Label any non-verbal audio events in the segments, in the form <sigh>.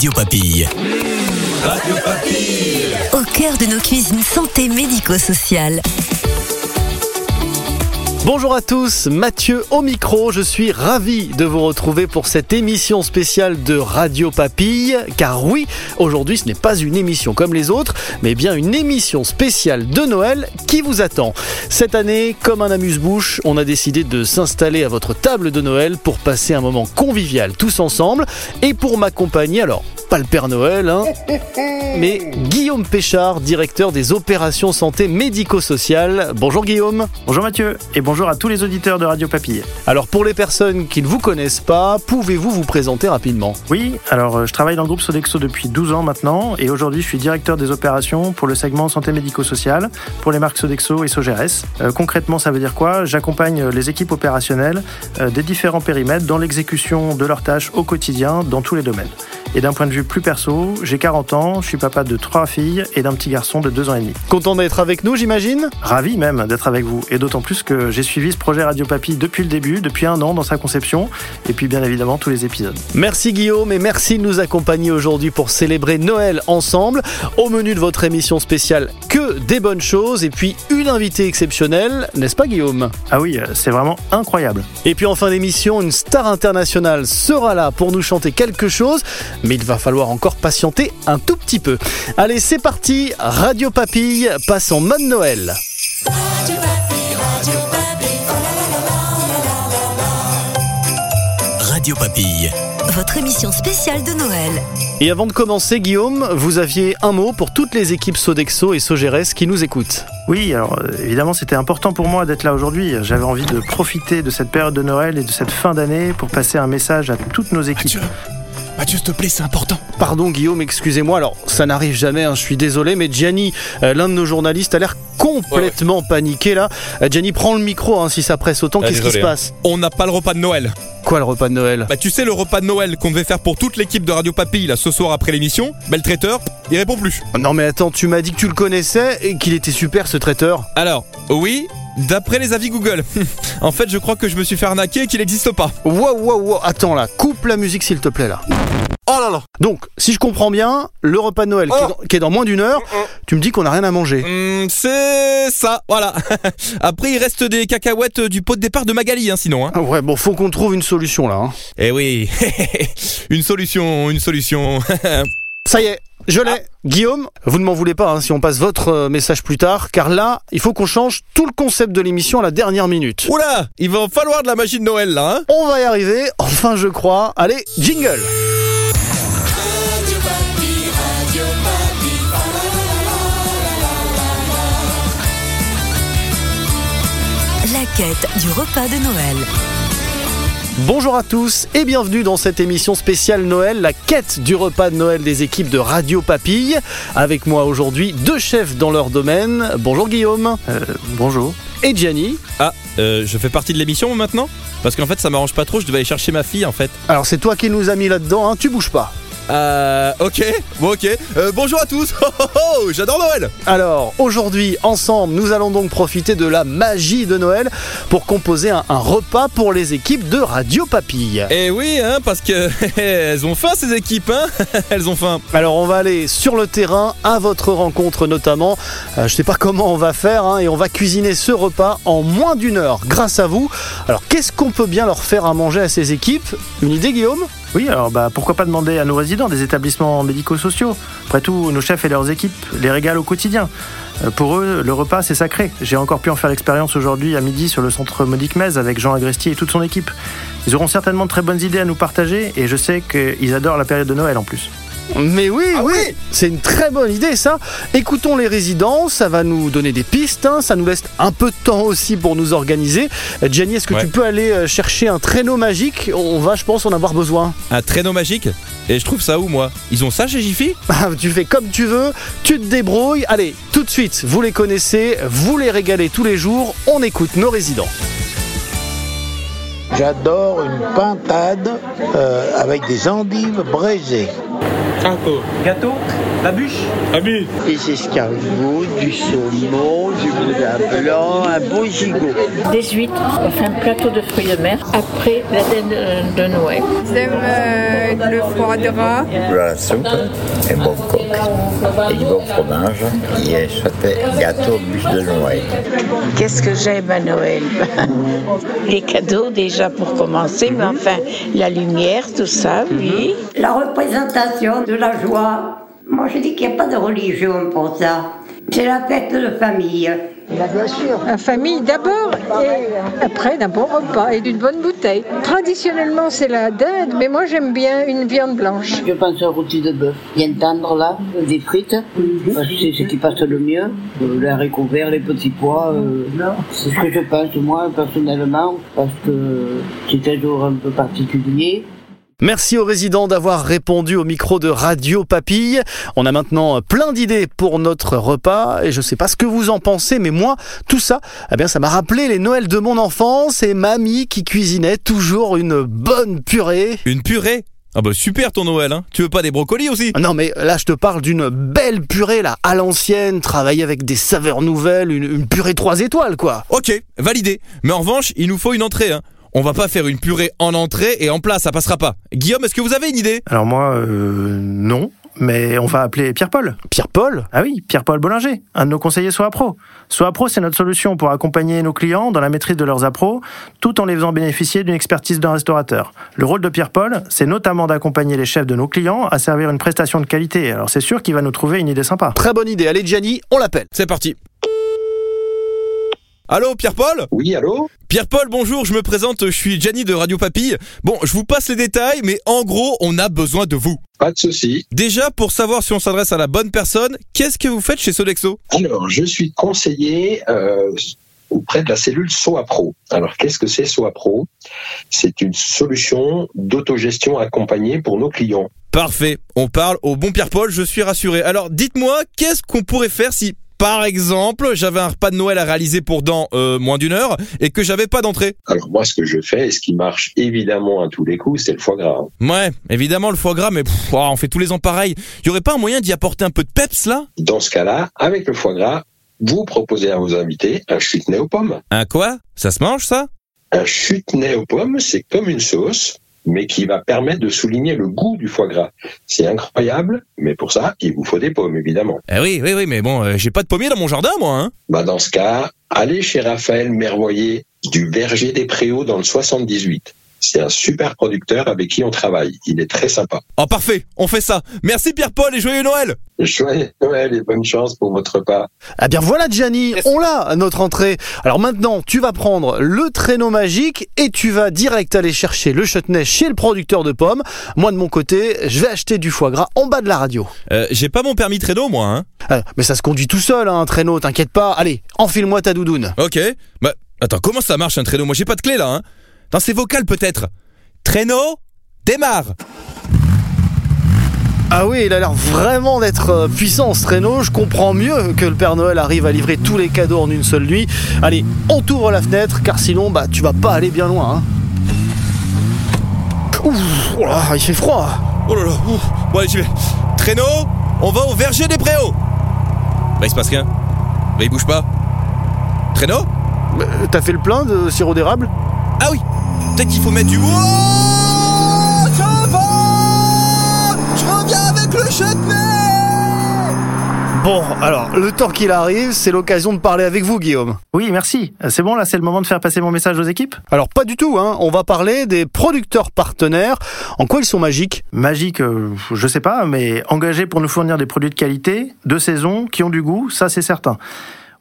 Radio Papille. Au cœur de nos cuisines santé médico-sociales. Bonjour à tous, Mathieu au micro, je suis ravi de vous retrouver pour cette émission spéciale de Radio Papille, car oui, aujourd'hui ce n'est pas une émission comme les autres, mais bien une émission spéciale de Noël qui vous attend. Cette année, comme un amuse-bouche, on a décidé de s'installer à votre table de Noël pour passer un moment convivial tous ensemble, et pour m'accompagner, alors pas le Père Noël, hein, <laughs> mais Guillaume Péchard, directeur des opérations santé médico-sociales. Bonjour Guillaume. Bonjour Mathieu et bonjour à tous les auditeurs de Radio Papille. Alors pour les personnes qui ne vous connaissent pas, pouvez-vous vous présenter rapidement? Oui, alors euh, je travaille dans le groupe Sodexo depuis 12 ans maintenant et aujourd'hui je suis directeur des opérations pour le segment santé médico-sociale pour les marques Sodexo et Sogeres. Euh, concrètement ça veut dire quoi? J'accompagne les équipes opérationnelles euh, des différents périmètres dans l'exécution de leurs tâches au quotidien dans tous les domaines. Et d'un point de vue plus perso, j'ai 40 ans, je suis papa de trois filles et d'un petit garçon de 2 ans et demi. Content d'être avec nous j'imagine? Ravi même d'être avec vous et d'autant plus que j'ai suivi ce projet Radio Papy depuis le début, depuis un an dans sa conception et puis bien évidemment tous les épisodes. Merci Guillaume et merci de nous accompagner aujourd'hui pour célébrer Noël ensemble. Au menu de votre émission spéciale, que des bonnes choses et puis une invitée exceptionnelle, n'est-ce pas Guillaume? Ah oui, c'est vraiment incroyable. Et puis en fin d'émission, une star internationale sera là pour nous chanter quelque chose, mais il va falloir encore patienter un tout petit peu. Allez, c'est parti, Radio Papille passe en mode Noël. Radio Papille. Votre émission spéciale de Noël. Et avant de commencer, Guillaume, vous aviez un mot pour toutes les équipes Sodexo et Sogeres qui nous écoutent. Oui, alors euh, évidemment c'était important pour moi d'être là aujourd'hui. J'avais envie de profiter de cette période de Noël et de cette fin d'année pour passer un message à toutes nos équipes. Mathieu, s'il te plaît, c'est important. Pardon Guillaume, excusez-moi, alors ça n'arrive jamais, hein, je suis désolé, mais Gianni, euh, l'un de nos journalistes, a l'air complètement paniqué là. Euh, Gianni, prends le micro hein, si ça presse autant, Ah, qu'est-ce qui se hein. passe On n'a pas le repas de Noël. Quoi le repas de Noël? Bah tu sais le repas de Noël qu'on devait faire pour toute l'équipe de Radio Papille là ce soir après l'émission, bah le traiteur, il répond plus. Non mais attends, tu m'as dit que tu le connaissais et qu'il était super ce traiteur. Alors, oui, d'après les avis Google. <laughs> en fait, je crois que je me suis fait arnaquer et qu'il n'existe pas. Wow, wow, wow, attends là, coupe la musique s'il te plaît là. Oh là là Donc, si je comprends bien, le repas de Noël qui, est dans, qui est dans moins d'une heure, tu me dis qu'on n'a rien à manger. Hum, c'est ça, voilà. <laughs> Après, il reste des cacahuètes du pot de départ de Magali, hein, sinon. Hein. Ah Ouais, bon, faut qu'on trouve une solution là. hein. Eh oui, <laughs> une solution, une solution. Ça y est, je l'ai. Guillaume, vous ne m'en voulez pas hein, si on passe votre euh, message plus tard, car là, il faut qu'on change tout le concept de l'émission à la dernière minute. Oula, il va en falloir de la magie de Noël là, hein On va y arriver, enfin je crois. Allez, jingle La quête du repas de Noël. Bonjour à tous et bienvenue dans cette émission spéciale Noël, la quête du repas de Noël des équipes de Radio Papille. Avec moi aujourd'hui deux chefs dans leur domaine. Bonjour Guillaume Euh, bonjour. et Gianni. Ah, euh, je fais partie de l'émission maintenant? Parce qu'en fait, ça m'arrange pas trop, je devais aller chercher ma fille en fait. Alors c'est toi qui nous as mis là-dedans, hein, tu bouges pas. Euh, ok, bon ok. Euh, bonjour à tous <laughs> Oh, oh, oh, J'adore Noël Alors aujourd'hui, ensemble, nous allons donc profiter de la magie de Noël pour composer un, un repas pour les équipes de Radio Papille. Eh oui, hein, parce que <laughs> elles ont faim ces équipes, hein <laughs> Elles ont faim. Alors on va aller sur le terrain à votre rencontre notamment. Euh, je sais pas comment on va faire hein, et on va cuisiner ce repas en moins d'une heure grâce à vous. Alors qu'est-ce qu'on peut bien leur faire à manger à ces équipes? Une idée Guillaume? Oui, alors bah, pourquoi pas demander à nos résidents des établissements médico-sociaux? Après tout, nos chefs et leurs équipes les régalent au quotidien. Euh, Pour eux, le repas, c'est sacré. J'ai encore pu en faire l'expérience aujourd'hui à midi sur le centre Modique Metz avec Jean Agresti et toute son équipe. Ils auront certainement de très bonnes idées à nous partager et je sais qu'ils adorent la période de Noël en plus. Mais oui, oui, c'est une très bonne idée ça. Écoutons les résidents, ça va nous donner des pistes, hein, ça nous laisse un peu de temps aussi pour nous organiser. Gianni, est-ce que Ouais. tu peux aller euh, chercher un traîneau magique? On va, je pense, en avoir besoin. Un traîneau magique? Et je trouve ça où moi? Ils ont ça chez Jiffy? <laughs> Ah, tu fais comme tu veux, tu te débrouilles. Allez, tout de suite, vous les connaissez, vous les régalez tous les jours. On écoute nos résidents. J'adore une pintade euh, avec des endives braisées. Gâteau La bûche. Des escargots, du saumon, du boudin blanc, un beau gigot. des huîtres, on fait un plateau de fruits de mer. Après la dinde de, de Noël. J'aime euh, le foie de rat, la soupe, un bon coq, et du bon fromage, et un gâteau bûche de Noël. Qu'est-ce que j'aime à Noël? <laughs> Les cadeaux déjà pour commencer, mais enfin la lumière, tout ça, oui. La représentation de la joie. Moi, je dis qu'il n'y a pas de religion pour ça. C'est la fête de famille. la famille d'abord et après d'un bon repas et d'une bonne bouteille. Traditionnellement, c'est la dinde, mais moi j'aime bien une viande blanche. Je pense au rôti de bœuf, bien tendre là, des frites, parce que c'est ce qui passe le mieux. Euh, les haricots verts, les petits pois, euh, c'est ce que je pense moi personnellement, parce que c'est un jour un peu particulier. Merci aux résidents d'avoir répondu au micro de Radio Papille. On a maintenant plein d'idées pour notre repas et je sais pas ce que vous en pensez, mais moi, tout ça, eh bien, ça m'a rappelé les Noëls de mon enfance et mamie qui cuisinait toujours une bonne purée. Une purée? Ah bah super ton Noël, hein Tu veux pas des brocolis aussi? Non mais là je te parle d'une belle purée là, à l'ancienne, travaillée avec des saveurs nouvelles, une, une purée trois étoiles quoi. Ok, validé. Mais en revanche, il nous faut une entrée, hein. On va pas faire une purée en entrée et en plat, ça passera pas. Guillaume, est-ce que vous avez une idée? Alors moi, euh, non. Mais on va appeler Pierre-Paul. Pierre-Paul? Ah oui, Pierre-Paul Bollinger, un de nos conseillers SOA Pro. SOA Pro, c'est notre solution pour accompagner nos clients dans la maîtrise de leurs appros, tout en les faisant bénéficier d'une expertise d'un restaurateur. Le rôle de Pierre-Paul, c'est notamment d'accompagner les chefs de nos clients à servir une prestation de qualité. Alors c'est sûr qu'il va nous trouver une idée sympa. Très bonne idée. Allez Gianni, on l'appelle. C'est parti. Allô, Pierre-Paul? Oui, allô? Pierre-Paul, bonjour, je me présente, je suis Gianni de Radio Papille. Bon, je vous passe les détails, mais en gros, on a besoin de vous. Pas de souci. Déjà, pour savoir si on s'adresse à la bonne personne, qu'est-ce que vous faites chez Sodexo? Alors, je suis conseiller euh, auprès de la cellule SOAPRO. Alors, qu'est-ce que c'est SOAPRO? C'est une solution d'autogestion accompagnée pour nos clients. Parfait, on parle au bon Pierre-Paul, je suis rassuré. Alors, dites-moi, qu'est-ce qu'on pourrait faire si, par exemple, j'avais un repas de Noël à réaliser pour dans euh, moins d'une heure et que j'avais pas d'entrée Alors, moi, ce que je fais, et ce qui marche évidemment à tous les coups, c'est le foie gras. Ouais, évidemment, le foie gras, mais pff, on fait tous les ans pareil. Y aurait pas un moyen d'y apporter un peu de peps, là? Dans ce cas-là, avec le foie gras, vous proposez à vos invités un chutney aux pommes. Un quoi? Ça se mange, ça? Un chutney aux pommes, c'est comme une sauce, mais qui va permettre de souligner le goût du foie gras. C'est incroyable, mais pour ça, il vous faut des pommes, évidemment. Eh oui, oui, oui, mais bon, euh, j'ai pas de pommier dans mon jardin, moi, hein Bah dans ce cas, allez chez Raphaël Mervoyer du Verger des Préaux dans le 78. C'est un super producteur avec qui on travaille. Il est très sympa. Oh, parfait, on fait ça. Merci Pierre-Paul et joyeux Noël Joyeux Noël et bonne chance pour votre repas. Ah bien voilà Gianni, on l'a à notre entrée. Alors maintenant, tu vas prendre le traîneau magique et tu vas direct aller chercher le chutney chez le producteur de pommes. Moi de mon côté, je vais acheter du foie gras en bas de la radio. euh, J'ai pas mon permis traîneau, moi, hein Ah, mais ça se conduit tout seul hein, un traîneau, t'inquiète pas. Allez, enfile-moi ta doudoune. Ok. Bah, attends, comment ça marche un traîneau? Moi, j'ai pas de clé, là, hein Dans c'est vocal, peut-être. Traîneau, démarre Ah oui, il a l'air vraiment d'être euh, puissant ce traîneau. Je comprends mieux que le Père Noël arrive à livrer tous les cadeaux en une seule nuit. Allez, on t'ouvre la fenêtre car sinon, bah, tu vas pas aller bien loin. Hein. Ouh, oh là, il fait froid. Oh là là, ouf. Bon, allez, j'y vais. Traîneau, on va au verger des préaux Bah, il se passe rien. Bah, il bouge pas. Traîneau? Euh, T'as fait le plein de sirop d'érable? Ah oui Peut-être qu'il faut mettre du... Oh Je reviens avec le chutney Bon, alors, le temps qu'il arrive, c'est l'occasion de parler avec vous, Guillaume. Oui, merci. C'est bon, là, c'est le moment de faire passer mon message aux équipes Alors, pas du tout, hein. On va parler des producteurs partenaires. En quoi ils sont magiques Magique, euh, je sais pas, mais engagés pour nous fournir des produits de qualité, de saison, qui ont du goût, ça c'est certain.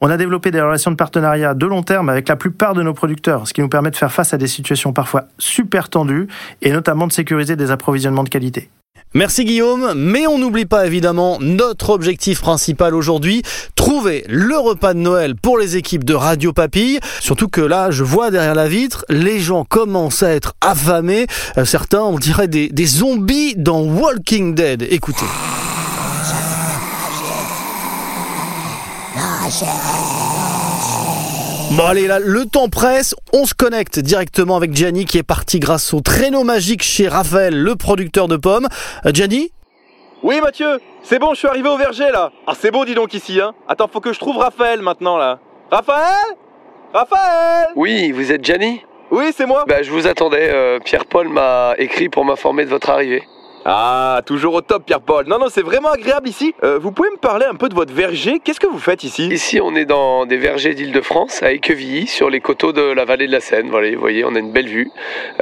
On a développé des relations de partenariat de long terme avec la plupart de nos producteurs, ce qui nous permet de faire face à des situations parfois super tendues et notamment de sécuriser des approvisionnements de qualité. Merci Guillaume, mais on n'oublie pas évidemment notre objectif principal aujourd'hui, trouver le repas de Noël pour les équipes de Radio Papille. Surtout que là, je vois derrière la vitre, les gens commencent à être affamés. Euh, certains, on dirait des, des zombies dans Walking Dead. Écoutez. Bon allez là, le temps presse, on se connecte directement avec Gianni qui est parti grâce au traîneau magique chez Raphaël, le producteur de pommes. Euh, Gianni Oui Mathieu, c'est bon, je suis arrivé au verger là. Ah c'est beau dis donc ici hein. Attends, faut que je trouve Raphaël maintenant là. Raphaël Raphaël Oui, vous êtes Gianni? Oui, c'est moi. Bah, je vous attendais. euh, Pierre-Paul m'a écrit pour m'informer de votre arrivée. Ah, toujours au top, Pierre-Paul. Non, non, c'est vraiment agréable ici. Euh, vous pouvez me parler un peu de votre verger? Qu'est-ce que vous faites ici? Ici, on est dans des vergers d'Île-de-France, à Équevilly, sur les coteaux de la vallée de la Seine. Voilà, vous voyez, on a une belle vue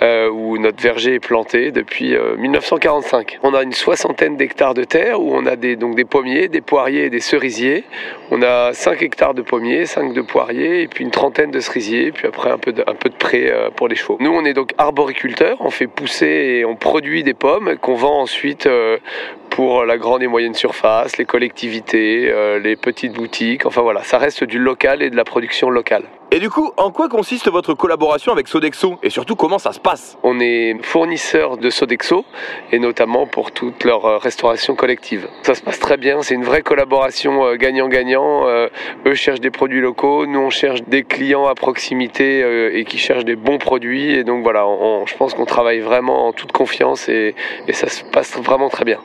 euh, où notre verger est planté depuis euh, 1945. On a une soixantaine d'hectares de terre où on a des, donc des pommiers, des poiriers et des cerisiers. On a 5 hectares de pommiers, 5 de poiriers et puis une trentaine de cerisiers, puis après un peu de, un peu de euh, pour les chevaux. Nous, on est donc arboriculteurs, on fait pousser et on produit des pommes qu'on vend ensuite euh, pour la grande et moyenne surface, les collectivités, euh, les petites boutiques. Enfin voilà, ça reste du local et de la production locale. Et du coup, en quoi consiste votre collaboration avec Sodexo Et surtout, comment ça se passe? On est fournisseur de Sodexo et notamment pour toute leur euh, restauration collective. Ça se passe très bien, c'est une vraie collaboration gagnant-gagnant. Eux cherchent des produits locaux, nous on cherche des clients à proximité et qui cherchent des bons produits. Et donc voilà, on- je pense qu'on travaille vraiment en toute confiance et, et ça se passe vraiment très bien.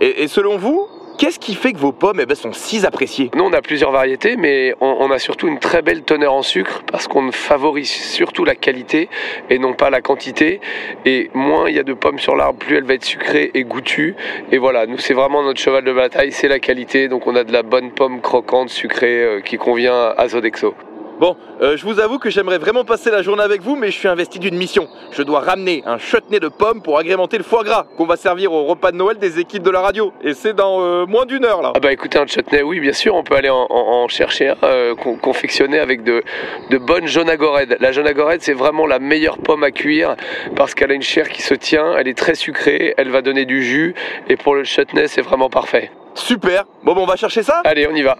Et, et selon vous, qu'est-ce qui fait que vos pommes eh ben, sont si appréciées? Nous, on a plusieurs variétés, mais on, on a surtout une très belle teneur en sucre parce qu'on favorise surtout la qualité et non pas la quantité. Et moins il y a de pommes sur l'arbre, plus elle va être sucrée et goûtue. Et voilà, nous, c'est vraiment notre cheval de bataille, c'est la qualité. Donc, on a de la bonne pomme croquante, sucrée, euh, qui convient à Sodexo. Bon, euh, je vous avoue que j'aimerais vraiment passer la journée avec vous, mais je suis investi d'une mission. Je dois ramener un chutney de pommes pour agrémenter le foie gras qu'on va servir au repas de Noël des équipes de la radio. Et c'est dans euh, moins d'une heure là. Ah bah écoutez, un chutney, oui, bien sûr, on peut aller en, en- en chercher un euh, con- confectionné avec de, de bonnes jonagorèdes. La jonagorède, c'est vraiment la meilleure pomme à cuire parce qu'elle a une chair qui se tient, elle est très sucrée, elle va donner du jus et pour le chutney, c'est vraiment parfait. Super. Bon, bon, on va chercher ça? Allez, on y va.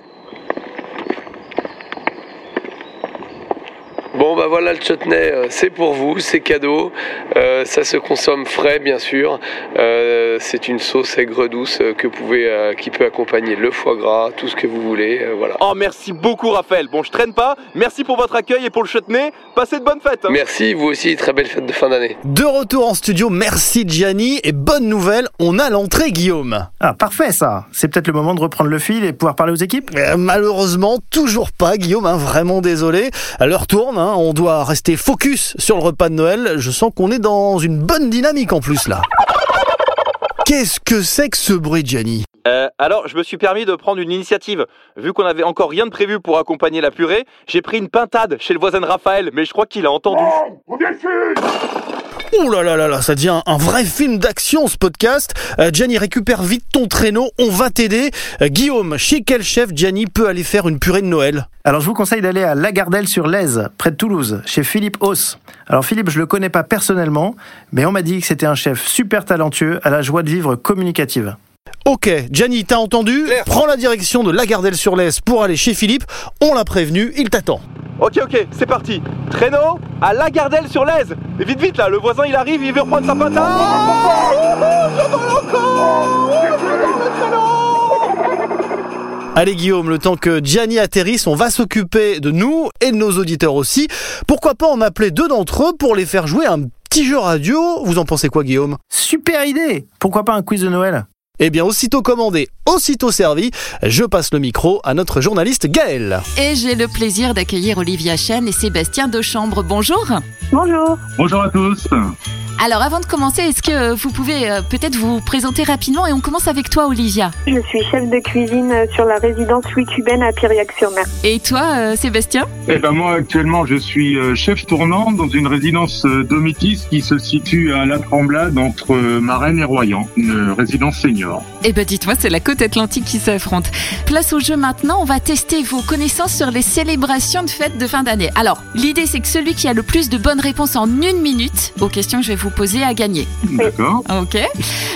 Bon bah voilà le chutney, euh, c'est pour vous, c'est cadeau. Euh, ça se consomme frais bien sûr. Euh, c'est une sauce aigre douce que vous pouvez, euh, qui peut accompagner le foie gras, tout ce que vous voulez. euh, voilà. Oh, merci beaucoup, Raphaël. Bon, je traîne pas. Merci pour votre accueil et pour le chutney. Passez de bonnes fêtes. hein. Merci, vous aussi, très belle fête de fin d'année. De retour en studio, merci Gianni. Et bonne nouvelle, on a l'entrée Guillaume. Ah, parfait ça. C'est peut-être le moment de reprendre le fil et pouvoir parler aux équipes? Euh, malheureusement, toujours pas Guillaume, hein, vraiment désolé. L'heure tourne, hein, on doit rester focus sur le repas de Noël. Je sens qu'on est dans une bonne dynamique en plus là. Qu'est-ce que c'est que ce bruit, Gianni Euh, alors, je me suis permis de prendre une initiative. Vu qu'on avait encore rien de prévu pour accompagner la purée, j'ai pris une pintade chez le voisin de Raphaël, mais je crois qu'il a entendu. Ouh là là là là, ça devient un vrai film d'action ce podcast. Euh, Gianni, récupère vite ton traîneau, on va t'aider. Euh, Guillaume, chez quel chef Gianni peut aller faire une purée de Noël? Alors je vous conseille d'aller à Lagardelle-sur-Lèze, près de Toulouse, chez Philippe Hauss. Alors Philippe, je le connais pas personnellement, mais on m'a dit que c'était un chef super talentueux à la joie de vivre communicative. Ok, Gianni, t'as entendu Prends la direction de Lagardelle-sur-Lèze pour aller chez Philippe. On l'a prévenu, il t'attend. Ok, ok, c'est parti. Traîneau à Lagardelle sur l'Aise. Et vite, vite là, le voisin il arrive, il veut reprendre sa pintade. Allez Guillaume, le temps que Gianni atterrisse, on va s'occuper de nous et de nos auditeurs aussi. Pourquoi pas en appeler deux d'entre eux pour les faire jouer un petit jeu radio Vous en pensez quoi Guillaume? Super idée Pourquoi pas un quiz de Noël? Eh bien, aussitôt commandé, aussitôt servi, je passe le micro à notre journaliste Gaël. Et j'ai le plaisir d'accueillir Olivia Chen et Sébastien Dechambre. Bonjour. Bonjour. Bonjour à tous. Alors avant de commencer, est-ce que vous pouvez euh, peut-être vous présenter rapidement et on commence avec toi Olivia. Je suis chef de cuisine sur la résidence Louis Cubaine à Piriac-sur-Mer. Et toi euh, Sébastien? Eh ben moi actuellement je suis euh, chef tournant dans une résidence Domitis qui se situe à La Tremblade entre Marennes et Royan, une résidence senior. Eh ben dites-moi, c'est la côte atlantique qui s'affronte. Place au jeu maintenant, on va tester vos connaissances sur les célébrations de fêtes de fin d'année. Alors, l'idée c'est que celui qui a le plus de bonnes réponses en une minute aux questions que je vais vous poser a gagné. D'accord. Ok.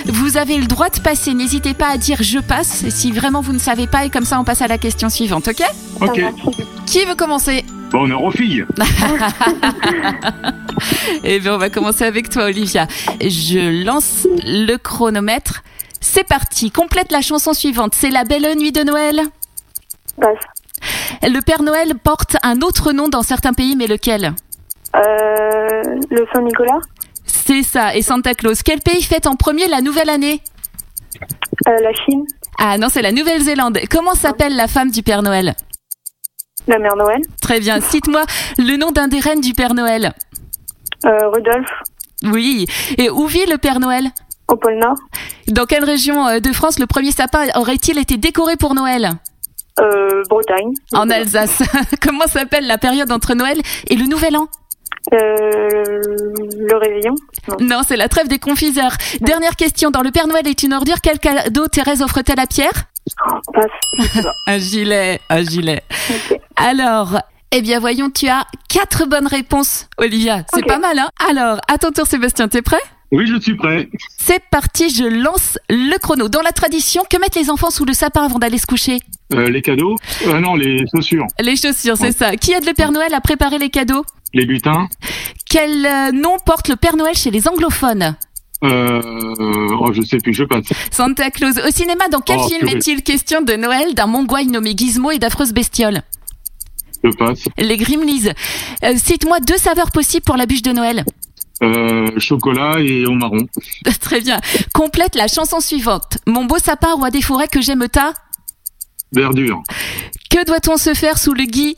Vous avez le droit de passer, n'hésitez pas à dire je passe si vraiment vous ne savez pas et comme ça on passe à la question suivante, ok? Ok. Qui veut commencer? Bon, aux filles. <laughs> Eh bien, on va commencer avec toi, Olivia. Je lance le chronomètre. C'est parti. Complète la chanson suivante. C'est la belle nuit de Noël. Passe. Le Père Noël porte un autre nom dans certains pays, mais lequel? Euh, le Saint-Nicolas C'est ça. Et Santa Claus. Quel pays fête en premier la nouvelle année? Euh, La Chine Ah non, c'est la Nouvelle-Zélande. Comment s'appelle la femme du Père Noël? La Mère Noël Très bien. Cite-moi le nom d'un des reines du Père Noël. euh, Rudolph Oui. Et où vit le Père Noël? Au pôle Nord. Dans quelle région euh, de France le premier sapin aurait-il été décoré pour Noël Euh, Bretagne. En Alsace. <laughs> Comment s'appelle la période entre Noël et le Nouvel An Euh, le réveillon. Non, c'est la trêve des confiseurs. Dernière question. Dans Le Père Noël est une ordure, quel cadeau Thérèse offre-t-elle à Pierre <laughs> Un gilet, un gilet. Alors, eh bien voyons, tu as quatre bonnes réponses, Olivia. C'est pas mal, hein? Alors, à ton tour, Sébastien, t'es prêt? Oui, je suis prêt. C'est parti, je lance le chrono. Dans la tradition, que mettent les enfants sous le sapin avant d'aller se coucher? Euh, les cadeaux? Ah non, les chaussures. Les chaussures, c'est ça. Qui aide le Père Noël à préparer les cadeaux? Les lutins Quel euh, nom porte le Père Noël chez les anglophones? Euh, oh, je sais plus, je passe. Santa Claus. Au cinéma, dans quel Oh, film est-il question de Noël, d'un mongouaille nommé Gizmo et d'affreuses bestioles? Je passe. Les Grimleys. Euh, Cite-moi deux saveurs possibles pour la bûche de Noël. Euh, chocolat et au marron. <laughs> Très bien. Complète la chanson suivante. Mon beau sapin, roi des forêts que j'aime ta. Verdure. Que doit-on se faire sous le gui?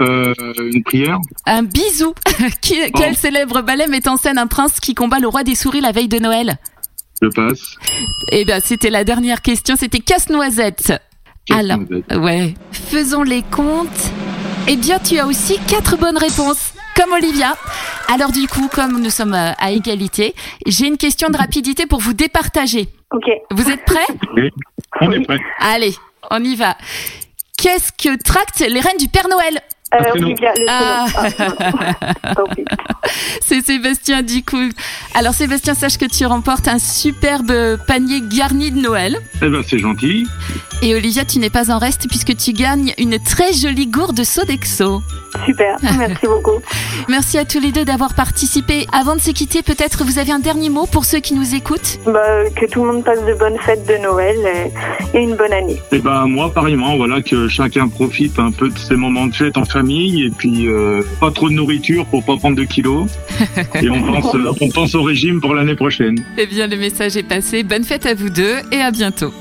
Euh, une prière. Un bisou. <laughs> Qui- Quel célèbre ballet met en scène un prince qui combat le roi des souris la veille de Noël? Je passe. Eh bien, c'était la dernière question. C'était casse-noisette. Alors, ouais. Faisons les comptes. Eh bien, tu as aussi quatre bonnes réponses, comme Olivia. Alors, du coup, comme nous sommes euh, à égalité, j'ai une question de rapidité pour vous départager. Ok. Vous êtes prêts <laughs> Oui, on est prêt. Allez, on y va. Qu'est-ce que tractent les reines du Père Noël Euh, Ah. prénom. <laughs> C'est Sébastien du coup. Alors Sébastien, sache que tu remportes un superbe panier garni de Noël. Eh ben, c'est gentil. Et Olivia, tu n'es pas en reste puisque tu gagnes une très jolie gourde Sodexo. Super, merci beaucoup. <laughs> Merci à tous les deux d'avoir participé. Avant de se quitter, peut-être vous avez un dernier mot pour ceux qui nous écoutent Bah, que tout le monde passe de bonnes fêtes de Noël et, et une bonne année. Eh ben, moi, pareillement, voilà, que chacun profite un peu de ces moments de fête en famille et puis euh, pas trop de nourriture pour pas prendre de kilos. <laughs> Et on pense, on pense au régime pour l'année prochaine. Eh bien, le message est passé. Bonne fête à vous deux et à bientôt.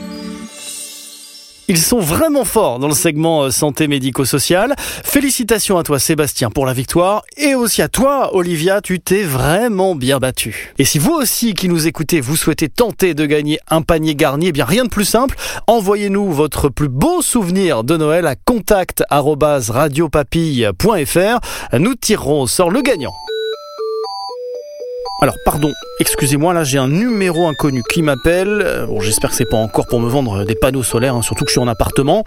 Ils sont vraiment forts dans le segment euh, santé médico-social. Félicitations à toi Sébastien pour la victoire et aussi à toi Olivia, tu t'es vraiment bien battu. Et si vous aussi qui nous écoutez, vous souhaitez tenter de gagner un panier garni, eh bien rien de plus simple, envoyez-nous votre plus beau souvenir de Noël à contact@radiopapille.fr. Nous tirerons au sort le gagnant. Alors pardon, excusez-moi, là j'ai un numéro inconnu qui m'appelle. Euh, Bon, j'espère que c'est pas encore pour me vendre des panneaux solaires, hein, surtout que je suis en appartement.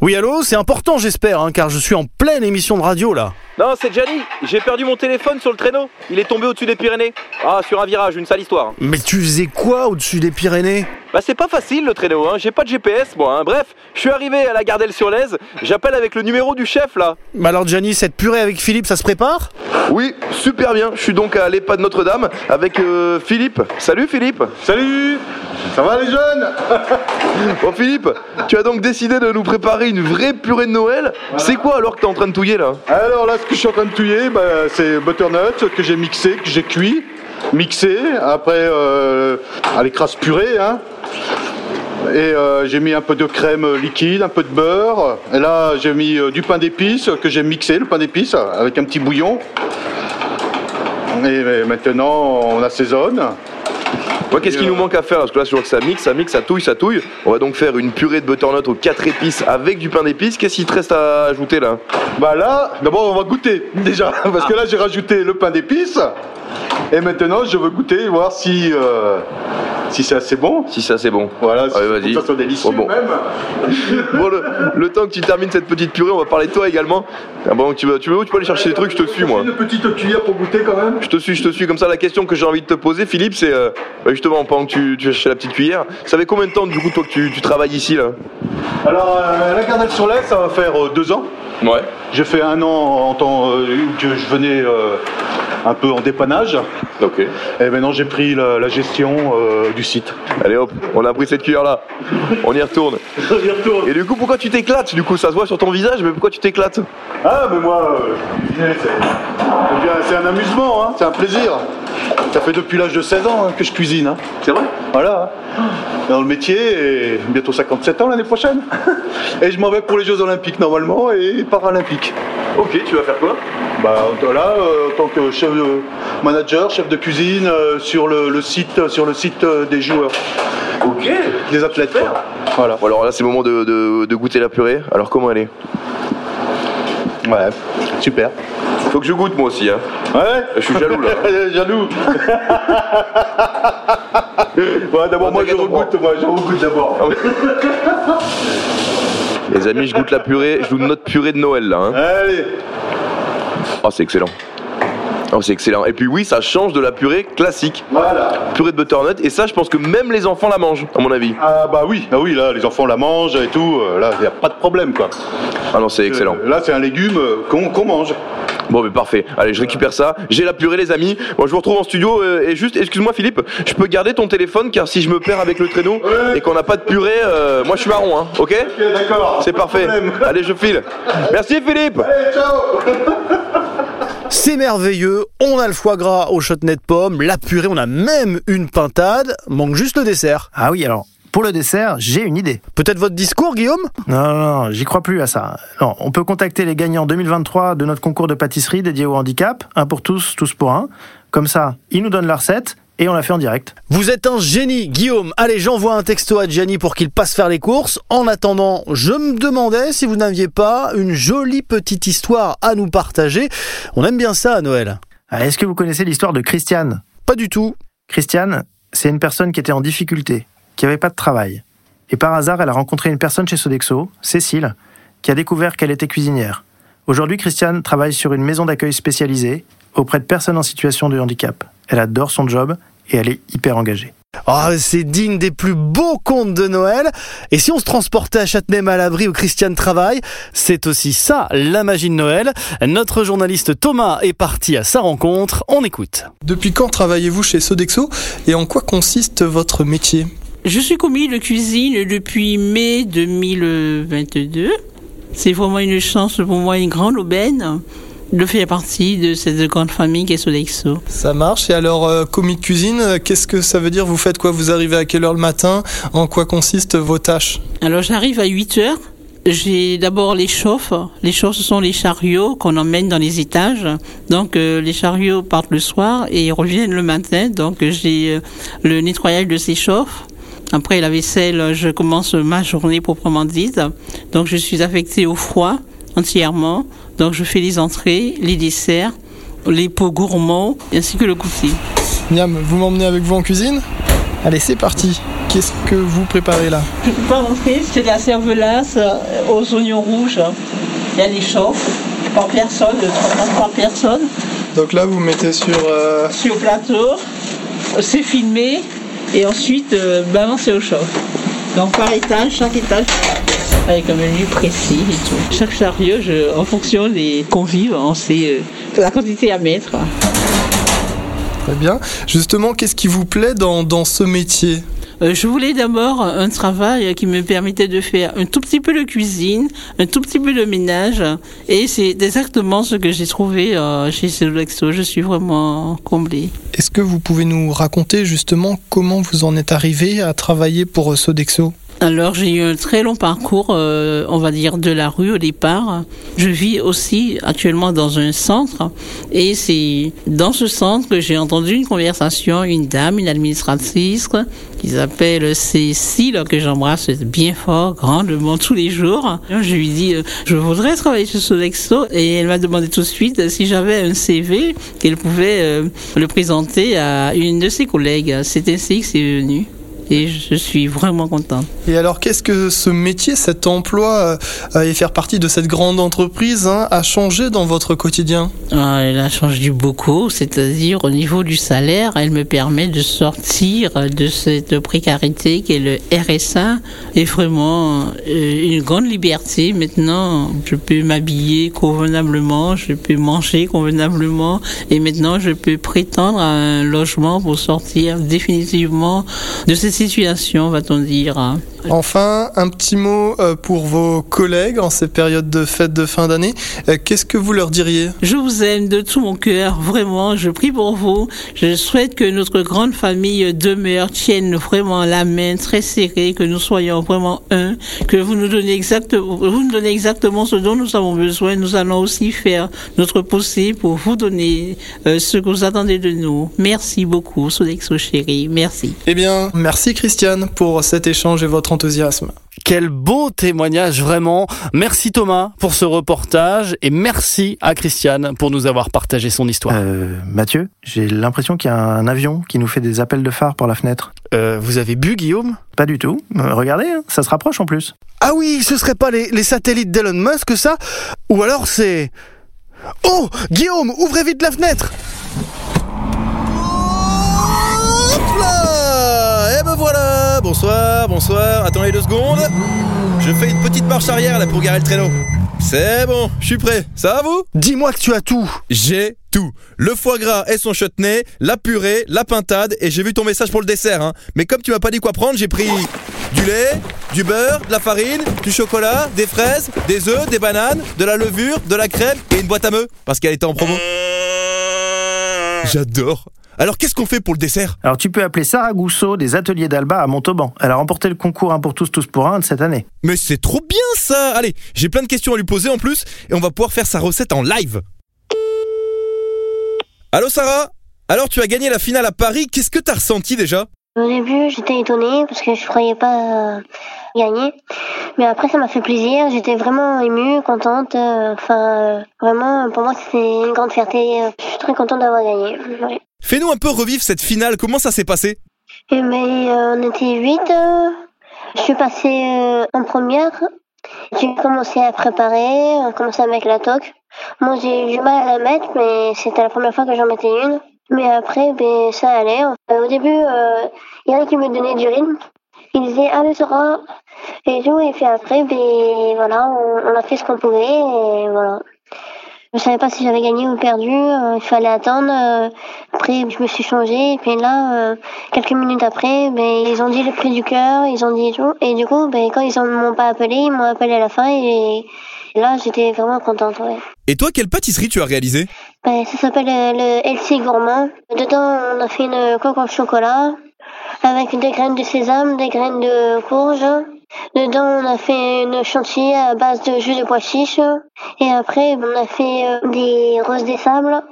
Oui, allô, c'est important j'espère, hein, car je suis en pleine émission de radio là. Non, c'est Gianni. J'ai perdu mon téléphone sur le traîneau. Il est tombé au-dessus des Pyrénées. Ah, sur un virage, une sale histoire. Mais tu faisais quoi au-dessus des Pyrénées? Bah, c'est pas facile le traîneau, hein. J'ai pas de GPS, moi, hein. Bref, je suis arrivé à la Gardelle-sur-Lèze. J'appelle avec le numéro du chef, là. Bah alors Gianni, cette purée avec Philippe, ça se prépare? Oui, super bien. Je suis donc à l'EHPAD Notre-Dame avec euh, Philippe. Salut Philippe. Salut. Ça va les jeunes? <laughs> Bon Philippe, tu as donc décidé de nous préparer une vraie purée de Noël. C'est quoi alors que t'es en train de touiller là? Alors là, ce que je suis en train de touiller, bah, c'est butternut que j'ai mixé, que j'ai cuit, mixé. Après, euh, à l'écrase purée. Hein. Et euh, j'ai mis un peu de crème liquide, un peu de beurre. Et là, j'ai mis euh, du pain d'épices que j'ai mixé, le pain d'épices, avec un petit bouillon. Et euh, maintenant, on assaisonne. Ouais, qu'est-ce qu'il nous manque à faire? Parce que là, je vois que ça mixe, ça mixe, ça touille, ça touille. On va donc faire une purée de butternut aux 4 épices avec du pain d'épices. Qu'est-ce qu'il te reste à ajouter là? Bah là, d'abord on va goûter <laughs> déjà, parce que là j'ai rajouté le pain d'épices. Et maintenant je veux goûter, voir si, euh, si c'est assez bon. Si c'est assez bon. Voilà, Allez, vas-y. ça délicieux Oh, bon. même. <laughs> Bon, le, le temps que tu termines cette petite purée, on va parler de toi également. Ah bon, tu veux, tu veux où Tu peux aller chercher des trucs, je te suis moi. Une petite cuillère pour goûter quand même. Je te suis, je te suis. Comme ça, la question que j'ai envie de te poser, Philippe, c'est euh, bah, justement pendant que tu, tu vas chercher la petite cuillère. Ça fait combien de temps du coup toi que tu, tu travailles ici là? Alors euh, la sur l'Est, ça va faire euh, deux ans. Ouais. J'ai fait un an en temps euh, que je venais euh, un peu en dépannage. Ok. Et maintenant j'ai pris la, la gestion euh, du site. Allez hop, on a pris cette cuillère là. On y retourne. <laughs> On y retourne. Et du coup, pourquoi tu t'éclates? Du coup, ça se voit sur ton visage, mais pourquoi tu t'éclates? Ah, mais moi, euh, c'est un amusement, hein, c'est un plaisir. Ça fait depuis l'âge de 16 ans hein, que je cuisine. hein. C'est vrai? Voilà. Dans le métier, et bientôt 57 ans l'année prochaine. Et je m'en vais pour les Jeux Olympiques normalement et Paralympiques. Ok, tu vas faire quoi? Bah, là, euh, en tant que chef de manager, chef de cuisine euh, sur le, le site, sur le site euh, des joueurs. Ok. Des athlètes. quoi. Voilà. Bon, alors là, c'est le moment de, de- de goûter la purée. Alors, comment elle est? Ouais, super. Faut que je goûte moi aussi. Hein. Ouais Je suis jaloux là. <laughs> jaloux. <laughs> ouais, d'abord, moi, je regoute, moi, je regoute d'abord. Les amis, je goûte la purée. Je goûte notre purée de Noël là. hein. Allez. Oh, c'est excellent. Oh, c'est excellent. Et puis oui, ça change de la purée classique. Voilà. Purée de butternut. Et ça, je pense que même les enfants la mangent, à mon avis. Ah bah oui, ah oui, là, les enfants la mangent et tout. euh, Là, il n'y a pas de problème, quoi. Ah non, c'est excellent. Euh, Là, c'est un légume euh, qu'on mange. Bon, mais parfait. Allez, je récupère ça. J'ai la purée, les amis. Moi, je vous retrouve en studio. euh, et juste, excuse-moi, Philippe, je peux garder ton téléphone car si je me perds avec le traîneau et qu'on n'a pas de purée, euh, moi, je suis marron, hein. Ok Ok, d'accord. C'est parfait. Allez, je file. Merci, Philippe. Allez, ciao C'est merveilleux, on a le foie gras au chutney de pomme, la purée, on a même une pintade, manque juste le dessert. Ah oui, alors, pour le dessert, j'ai une idée. Peut-être votre discours, Guillaume? Non, non, non, j'y crois plus à ça. Non, on peut contacter les gagnants 2023 de notre concours de pâtisserie dédié au handicap, un pour tous, tous pour un. Comme ça, ils nous donnent la recette et on la fait en direct. Vous êtes un génie, Guillaume. Allez, j'envoie un texto à Gianni pour qu'il passe faire les courses. En attendant, je me demandais si vous n'aviez pas une jolie petite histoire à nous partager. On aime bien ça à Noël. Ah, Est-ce que vous connaissez l'histoire de Christiane? Pas du tout. Christiane, c'est une personne qui était en difficulté, qui n'avait pas de travail. Et par hasard, elle a rencontré une personne chez Sodexo, Cécile, qui a découvert qu'elle était cuisinière. Aujourd'hui, Christiane travaille sur une maison d'accueil spécialisée auprès de personnes en situation de handicap. Elle adore son job et elle est hyper engagée. Ah, c'est digne des plus beaux contes de Noël. Et si on se transportait à Châtenay-Malabry où Christiane travaille, c'est aussi ça, la magie de Noël. Notre journaliste Thomas est parti à sa rencontre. On écoute. Depuis quand travaillez-vous chez Sodexo et en quoi consiste votre métier? Je suis commis de cuisine depuis mai 2022. C'est vraiment une chance pour moi, une grande aubaine de faire partie de cette grande famille qui est Sodexo. Ça marche. Et alors, euh, commis de cuisine, euh, qu'est-ce que ça veut dire? Vous faites quoi? Vous arrivez à quelle heure le matin? En quoi consistent vos tâches? Alors j'arrive à 8 heures. J'ai d'abord les chauffes. Les chauffes, ce sont les chariots qu'on emmène dans les étages. Donc euh, les chariots partent le soir et ils reviennent le matin. Donc j'ai euh, le nettoyage de ces chauffes. Après la vaisselle, je commence ma journée proprement dite. Donc je suis affectée au froid entièrement. Donc je fais les entrées, les desserts, les pots gourmands ainsi que le goûter. Miam, vous m'emmenez avec vous en cuisine? Allez, c'est parti. Qu'est-ce que vous préparez là? Je peux pas rentrer, c'est de la cervelasse euh, aux oignons rouges. Il y a les chauffes par personne, de 3 par personne. Donc là, vous mettez sur... euh, Sur plateau, c'est filmé et ensuite euh, balancé au chauffe. Donc par étage, chaque étage avec un menu précis et tout. Chaque chariot, je- en fonction des convives, on sait euh, la quantité à mettre. Très bien. Justement, qu'est-ce qui vous plaît dans, dans ce métier? Euh, je voulais d'abord un travail qui me permettait de faire un tout petit peu de cuisine, un tout petit peu de ménage, et c'est exactement ce que j'ai trouvé euh, chez Sodexo. Je suis vraiment comblée. Est-ce que vous pouvez nous raconter justement comment vous en êtes arrivé à travailler pour euh, Sodexo? Alors j'ai eu un très long parcours, euh, on va dire de la rue au départ. Je vis aussi actuellement dans un centre et c'est dans ce centre que j'ai entendu une conversation, une dame, une administratrice qui s'appelle Cécile, que j'embrasse bien fort, grandement tous les jours. Je lui dis, euh, je voudrais travailler sur Sodexo et elle m'a demandé tout de suite si j'avais un CV qu'elle pouvait euh, le présenter à une de ses collègues. C'est ainsi que c'est venu. Et je suis vraiment contente. Et alors, qu'est-ce que ce métier, cet emploi euh, et faire partie de cette grande entreprise hein, a changé dans votre quotidien? Ah, elle a changé beaucoup, c'est-à-dire au niveau du salaire, elle me permet de sortir de cette précarité qu'est le RSA et vraiment euh, une grande liberté. Maintenant, je peux m'habiller convenablement, je peux manger convenablement et maintenant je peux prétendre à un logement pour sortir définitivement de cette situation, va-t-on dire. Enfin, un petit mot euh, pour vos collègues en ces périodes de fêtes de fin d'année. Euh, Qu'est-ce que vous leur diriez? Je vous aime de tout mon cœur, vraiment. Je prie pour vous. Je souhaite que notre grande famille demeure, tienne vraiment la main très serrée, que nous soyons vraiment un, que vous nous donnez exactement, vous nous donnez exactement ce dont nous avons besoin. Nous allons aussi faire notre possible pour vous donner euh, ce que vous attendez de nous. Merci beaucoup, Sodexo chérie. Merci. Eh bien, merci Christiane pour cet échange et votre enthousiasme. Quel beau témoignage vraiment. Merci Thomas pour ce reportage et merci à Christiane pour nous avoir partagé son histoire. Euh, Mathieu, j'ai l'impression qu'il y a un avion qui nous fait des appels de phare par la fenêtre. Euh, vous avez bu Guillaume? Pas du tout. Euh, regardez, hein, ça se rapproche en plus. Ah oui, ce serait pas les, les satellites d'Elon Musk ça? Ou alors c'est... Oh Guillaume, ouvrez vite la fenêtre Hop là Et ben voilà Bonsoir, bonsoir. Attendez deux secondes. Je fais une petite marche arrière là pour garer le traîneau. C'est bon, je suis prêt. Ça va vous? Dis-moi que tu as tout. J'ai tout. Le foie gras et son chutney, la purée, la pintade et j'ai vu ton message pour le dessert. Hein. Mais comme tu m'as pas dit quoi prendre, j'ai pris du lait, du beurre, de la farine, du chocolat, des fraises, des œufs, des bananes, de la levure, de la crème et une boîte à meux parce qu'elle était en promo. J'adore. Alors qu'est-ce qu'on fait pour le dessert? Alors tu peux appeler Sarah Gousseau des ateliers d'Alba à Montauban. Elle a remporté le concours 1 pour tous, tous pour un de cette année. Mais c'est trop bien ça Allez, j'ai plein de questions à lui poser en plus et on va pouvoir faire sa recette en live. Allô Sarah? Alors tu as gagné la finale à Paris, qu'est-ce que t'as ressenti déjà? Au début, j'étais étonnée parce que je croyais pas euh, gagner. Mais après, ça m'a fait plaisir. J'étais vraiment émue, contente. euh, Enfin, euh, vraiment, pour moi, c'est une grande fierté. Je suis très contente d'avoir gagné. Ouais. Fais-nous un peu revivre cette finale, comment ça s'est passé? Et mais euh, on était huit. euh, je suis passée euh, en première. J'ai commencé à préparer, à commencer à mettre la toque. Moi, j'ai eu du mal à la mettre, mais c'était la première fois que j'en mettais une. Mais après, ben, ça allait. Au début, il y en a qui me donnaient du rythme. Ils disaient, allez, Sora, et tout. Et puis après, ben, voilà, on, on a fait ce qu'on pouvait, et voilà. Je savais pas si j'avais gagné ou perdu. euh, il fallait attendre. euh, après, je me suis changée. Et puis là, euh, quelques minutes après, ben, ils ont dit le prix du cœur. Ils ont dit tout. Et du coup, ben, quand ils ne m'ont pas appelé, ils m'ont appelé à la fin. Et, et là, j'étais vraiment contente. Ouais. Et toi, quelle pâtisserie tu as réalisé Ben, ça s'appelle euh, le Elsie Gourmand. Dedans, on a fait une coque au chocolat avec des graines de sésame, des graines de courge. Dedans, on a fait une chantilly à base de jus de pois chiche. Et après, on a fait euh, des roses des sables.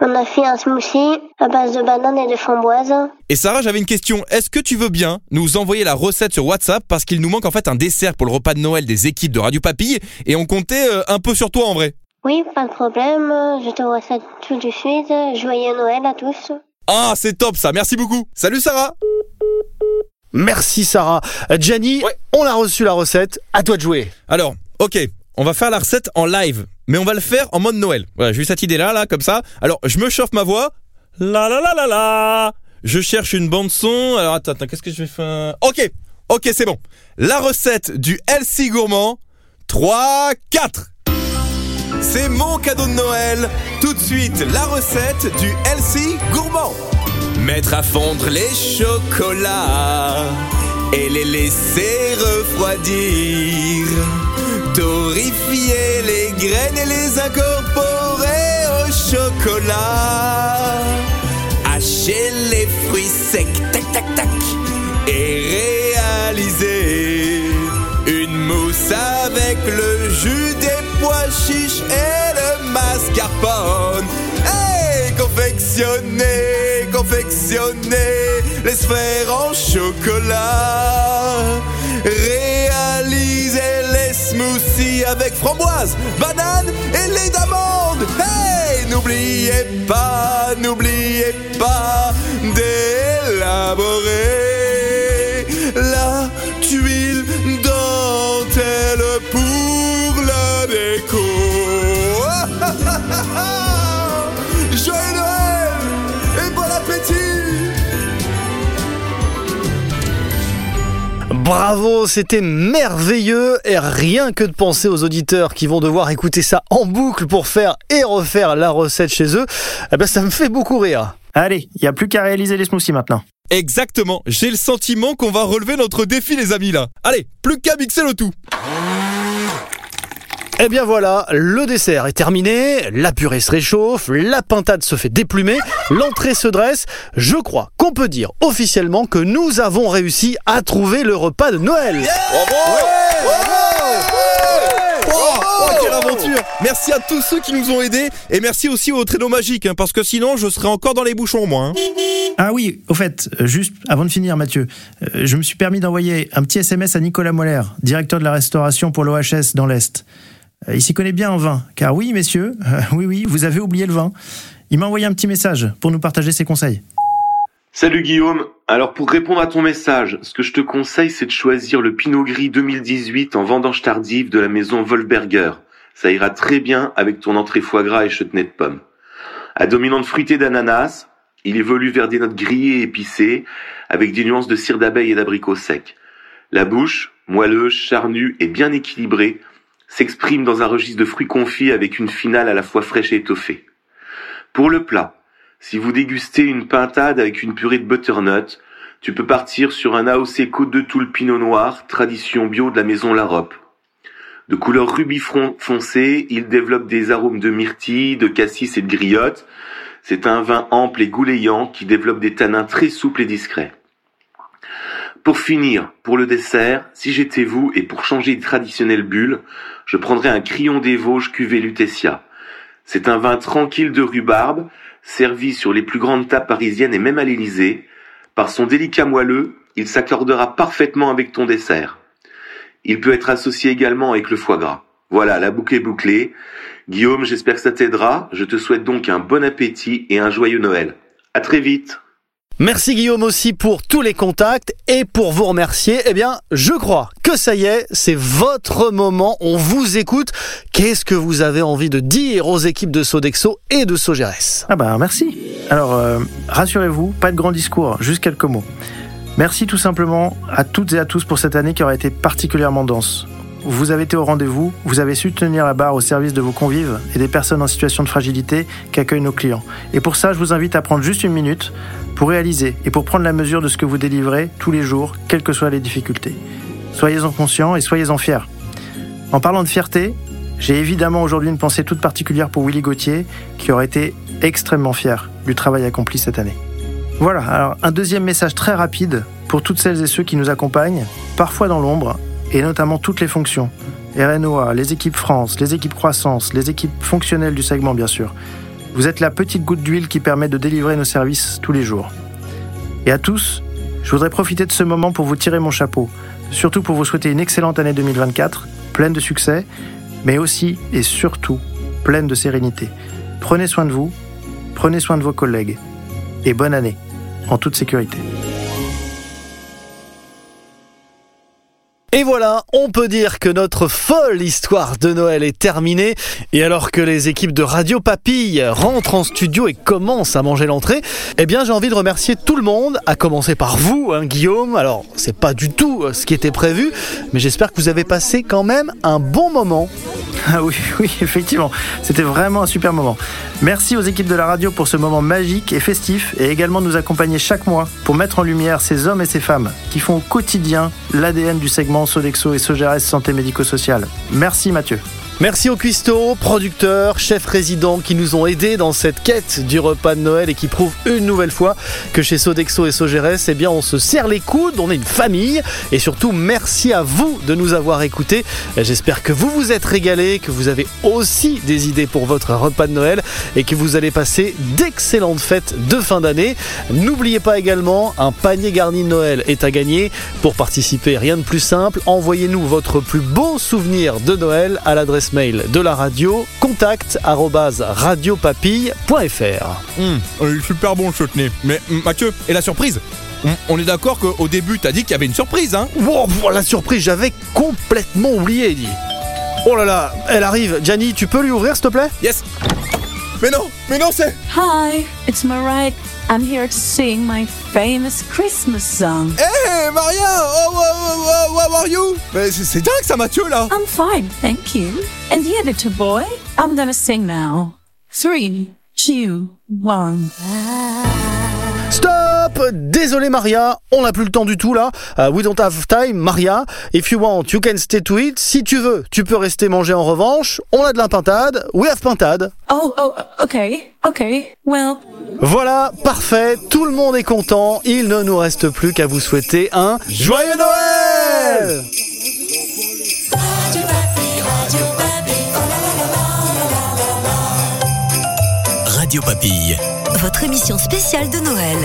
On a fait un smoothie à base de bananes et de framboises. Et Sarah, j'avais une question. Est-ce que tu veux bien nous envoyer la recette sur WhatsApp? Parce qu'il nous manque en fait un dessert pour le repas de Noël des équipes de Radio Papille et on comptait euh, un peu sur toi en vrai Oui, pas de problème. Je te vois ça tout de suite. Joyeux Noël à tous. Ah, c'est top ça. Merci beaucoup. Salut Sarah. Merci Sarah. Euh, Gianni, on a reçu la recette, à toi de jouer. Alors, ok, on va faire la recette en live, mais on va le faire en mode Noël. Voilà, j'ai eu cette idée là, là, comme ça. Alors, je me chauffe ma voix. La la la la la. Je cherche une bande son. Alors attends, attends, qu'est-ce que je vais faire? Ok, ok, c'est bon. La recette du LC gourmand. 3, 4. C'est mon cadeau de Noël. Tout de suite, la recette du LC gourmand. Mettre à fondre les chocolats et les laisser refroidir. Torréfier les graines et les incorporer au chocolat. Hacher les fruits secs, tac tac tac, et réaliser une mousse avec le jus des pois chiches et le mascarpone. Hey, confectionner, confectionner les sphères en chocolat. Réaliser les smoothies avec framboise, banane et lait d'amande. N'oubliez pas, n'oubliez pas d'élaborer Bravo, c'était merveilleux et rien que de penser aux auditeurs qui vont devoir écouter ça en boucle pour faire et refaire la recette chez eux, eh ben ça me fait beaucoup rire. Allez, il n'y a plus qu'à réaliser les smoothies maintenant. Exactement, j'ai le sentiment qu'on va relever notre défi les amis là. Allez, plus qu'à mixer le tout. Eh bien voilà, le dessert est terminé, la purée se réchauffe, la pintade se fait déplumer, l'entrée se dresse. Je crois qu'on peut dire officiellement que nous avons réussi à trouver le repas de Noël. Oh, quelle aventure Merci à tous ceux qui nous ont aidés et merci aussi au traîneau magique hein, parce que sinon je serais encore dans les bouchons moi. hein. Ah oui, au fait, euh, juste avant de finir, Mathieu, euh, je me suis permis d'envoyer un petit SMS à Nicolas Moller, directeur de la restauration pour l'OHS dans l'Est. Euh, Il s'y connaît bien en vin, car oui, messieurs, euh, <laughs> oui, oui, vous avez oublié le vin. Il m'a envoyé un petit message pour nous partager ses conseils. Salut Guillaume. Alors pour répondre à ton message, ce que je te conseille c'est de choisir le Pinot Gris 2018 en vendange tardive de la maison Wolberger. Ça ira très bien avec ton entrée foie gras et chutney de pommes. À dominante fruitée d'ananas, il évolue vers des notes grillées et épicées avec des nuances de cire d'abeille et d'abricot sec. La bouche, moelleuse, charnue et bien équilibrée, s'exprime dans un registre de fruits confits avec une finale à la fois fraîche et étoffée. Pour le plat, si vous dégustez une pintade avec une purée de butternut, tu peux partir sur un AOC Côte de Toul Pinot Noir, tradition bio de la maison Larope. De couleur rubis foncé, il développe des arômes de myrtille, de cassis et de griotte. C'est un vin ample et goulayant qui développe des tanins très souples et discrets. Pour finir, pour le dessert, si j'étais vous et pour changer de traditionnelle bulle, je prendrais un Crillon des Vosges cuvée Lutetia. C'est un vin tranquille de rhubarbe, servi sur les plus grandes tables parisiennes et même à l'Élysée. Par son délicat moelleux, il s'accordera parfaitement avec ton dessert. Il peut être associé également avec le foie gras. Voilà, la boucle est bouclée. Guillaume, j'espère que ça t'aidera. Je te souhaite donc un bon appétit et un joyeux Noël. À très vite. Merci Guillaume aussi pour tous les contacts et pour vous remercier. Eh bien, je crois que ça y est, c'est votre moment. On vous écoute. Qu'est-ce que vous avez envie de dire aux équipes de Sodexo et de Sogeres? Ah bah merci. Alors, euh, rassurez-vous, pas de grand discours, juste quelques mots. Merci tout simplement à toutes et à tous pour cette année qui aura été particulièrement dense. Vous avez été au rendez-vous, vous avez su tenir la barre au service de vos convives et des personnes en situation de fragilité qu'accueillent nos clients. Et pour ça, je vous invite à prendre juste une minute pour réaliser et pour prendre la mesure de ce que vous délivrez tous les jours, quelles que soient les difficultés. Soyez-en conscients et soyez-en fiers. En parlant de fierté, j'ai évidemment aujourd'hui une pensée toute particulière pour Willy Gauthier, qui aurait été extrêmement fier du travail accompli cette année. Voilà, alors un deuxième message très rapide pour toutes celles et ceux qui nous accompagnent, parfois dans l'ombre, et notamment toutes les fonctions. RNOA, les équipes France, les équipes croissance, les équipes fonctionnelles du segment bien sûr. Vous êtes la petite goutte d'huile qui permet de délivrer nos services tous les jours. Et à tous, je voudrais profiter de ce moment pour vous tirer mon chapeau, surtout pour vous souhaiter une excellente année 2024, pleine de succès, mais aussi et surtout pleine de sérénité. Prenez soin de vous, prenez soin de vos collègues, et bonne année, en toute sécurité. Et voilà, on peut dire que notre folle histoire de Noël est terminée. Et alors que les équipes de Radio Papille rentrent en studio et commencent à manger l'entrée, eh bien j'ai envie de remercier tout le monde, à commencer par vous, hein, Guillaume. Alors c'est pas du tout euh, ce qui était prévu, mais j'espère que vous avez passé quand même un bon moment. <laughs> Ah oui, oui, effectivement, c'était vraiment un super moment. Merci aux équipes de la radio pour ce moment magique et festif et également nous accompagner chaque mois pour mettre en lumière ces hommes et ces femmes qui font au quotidien l'ADN du segment Sodexo et Sogeres Santé Médico-Sociale. Merci Mathieu. Merci aux cuistots, producteurs, chefs résidents qui nous ont aidés dans cette quête du repas de Noël et qui prouvent une nouvelle fois que chez Sodexo et Sogeres, eh bien, on se serre les coudes, on est une famille et surtout merci à vous de nous avoir écoutés. J'espère que vous vous êtes régalés, que vous avez aussi des idées pour votre repas de Noël et que vous allez passer d'excellentes fêtes de fin d'année. N'oubliez pas également, un panier garni de Noël est à gagner. Pour participer, rien de plus simple, envoyez-nous votre plus beau souvenir de Noël à l'adresse mail de la radio contact radiopapille.fr. Hum, euh, super bon le chutney. Mais hum, Mathieu, et la surprise? On, est d'accord qu'au début, t'as dit qu'il y avait une surprise, hein? Wow, wow, la surprise, j'avais complètement oublié, dit. Oh là là, elle arrive. Gianni, tu peux lui ouvrir, s'il te plaît? Yes. Mais non, mais non, c'est. Hi, it's Mariah. I'm here to sing my famous Christmas song. Hey Maria, oh, oh, oh, how are you c'est dingue ça, Mathieu là. I'm fine, thank you. And the editor boy, I'm gonna sing now. Three, two, one. Hop, désolé Maria, on n'a plus le temps du tout là. Uh, we don't have time, Maria. If you want, you can stay to eat. Si tu veux, tu peux rester manger en revanche. On a de la pintade. We have pintade. Oh, oh, okay, okay. Well, Voilà, parfait. Tout le monde est content. Il ne nous reste plus qu'à vous souhaiter un joyeux Noël. Radio Papille. Votre émission spéciale de Noël.